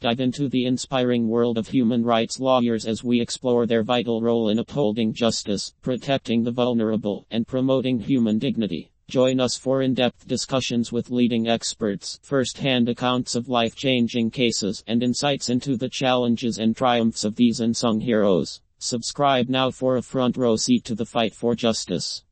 Dive into the inspiring world of human rights lawyers as we explore their vital role in upholding justice, protecting the vulnerable, and promoting human dignity. Join us for in-depth discussions with leading experts, first-hand accounts of life-changing cases, and insights into the challenges and triumphs of these unsung heroes. Subscribe now for a front row seat to the fight for justice.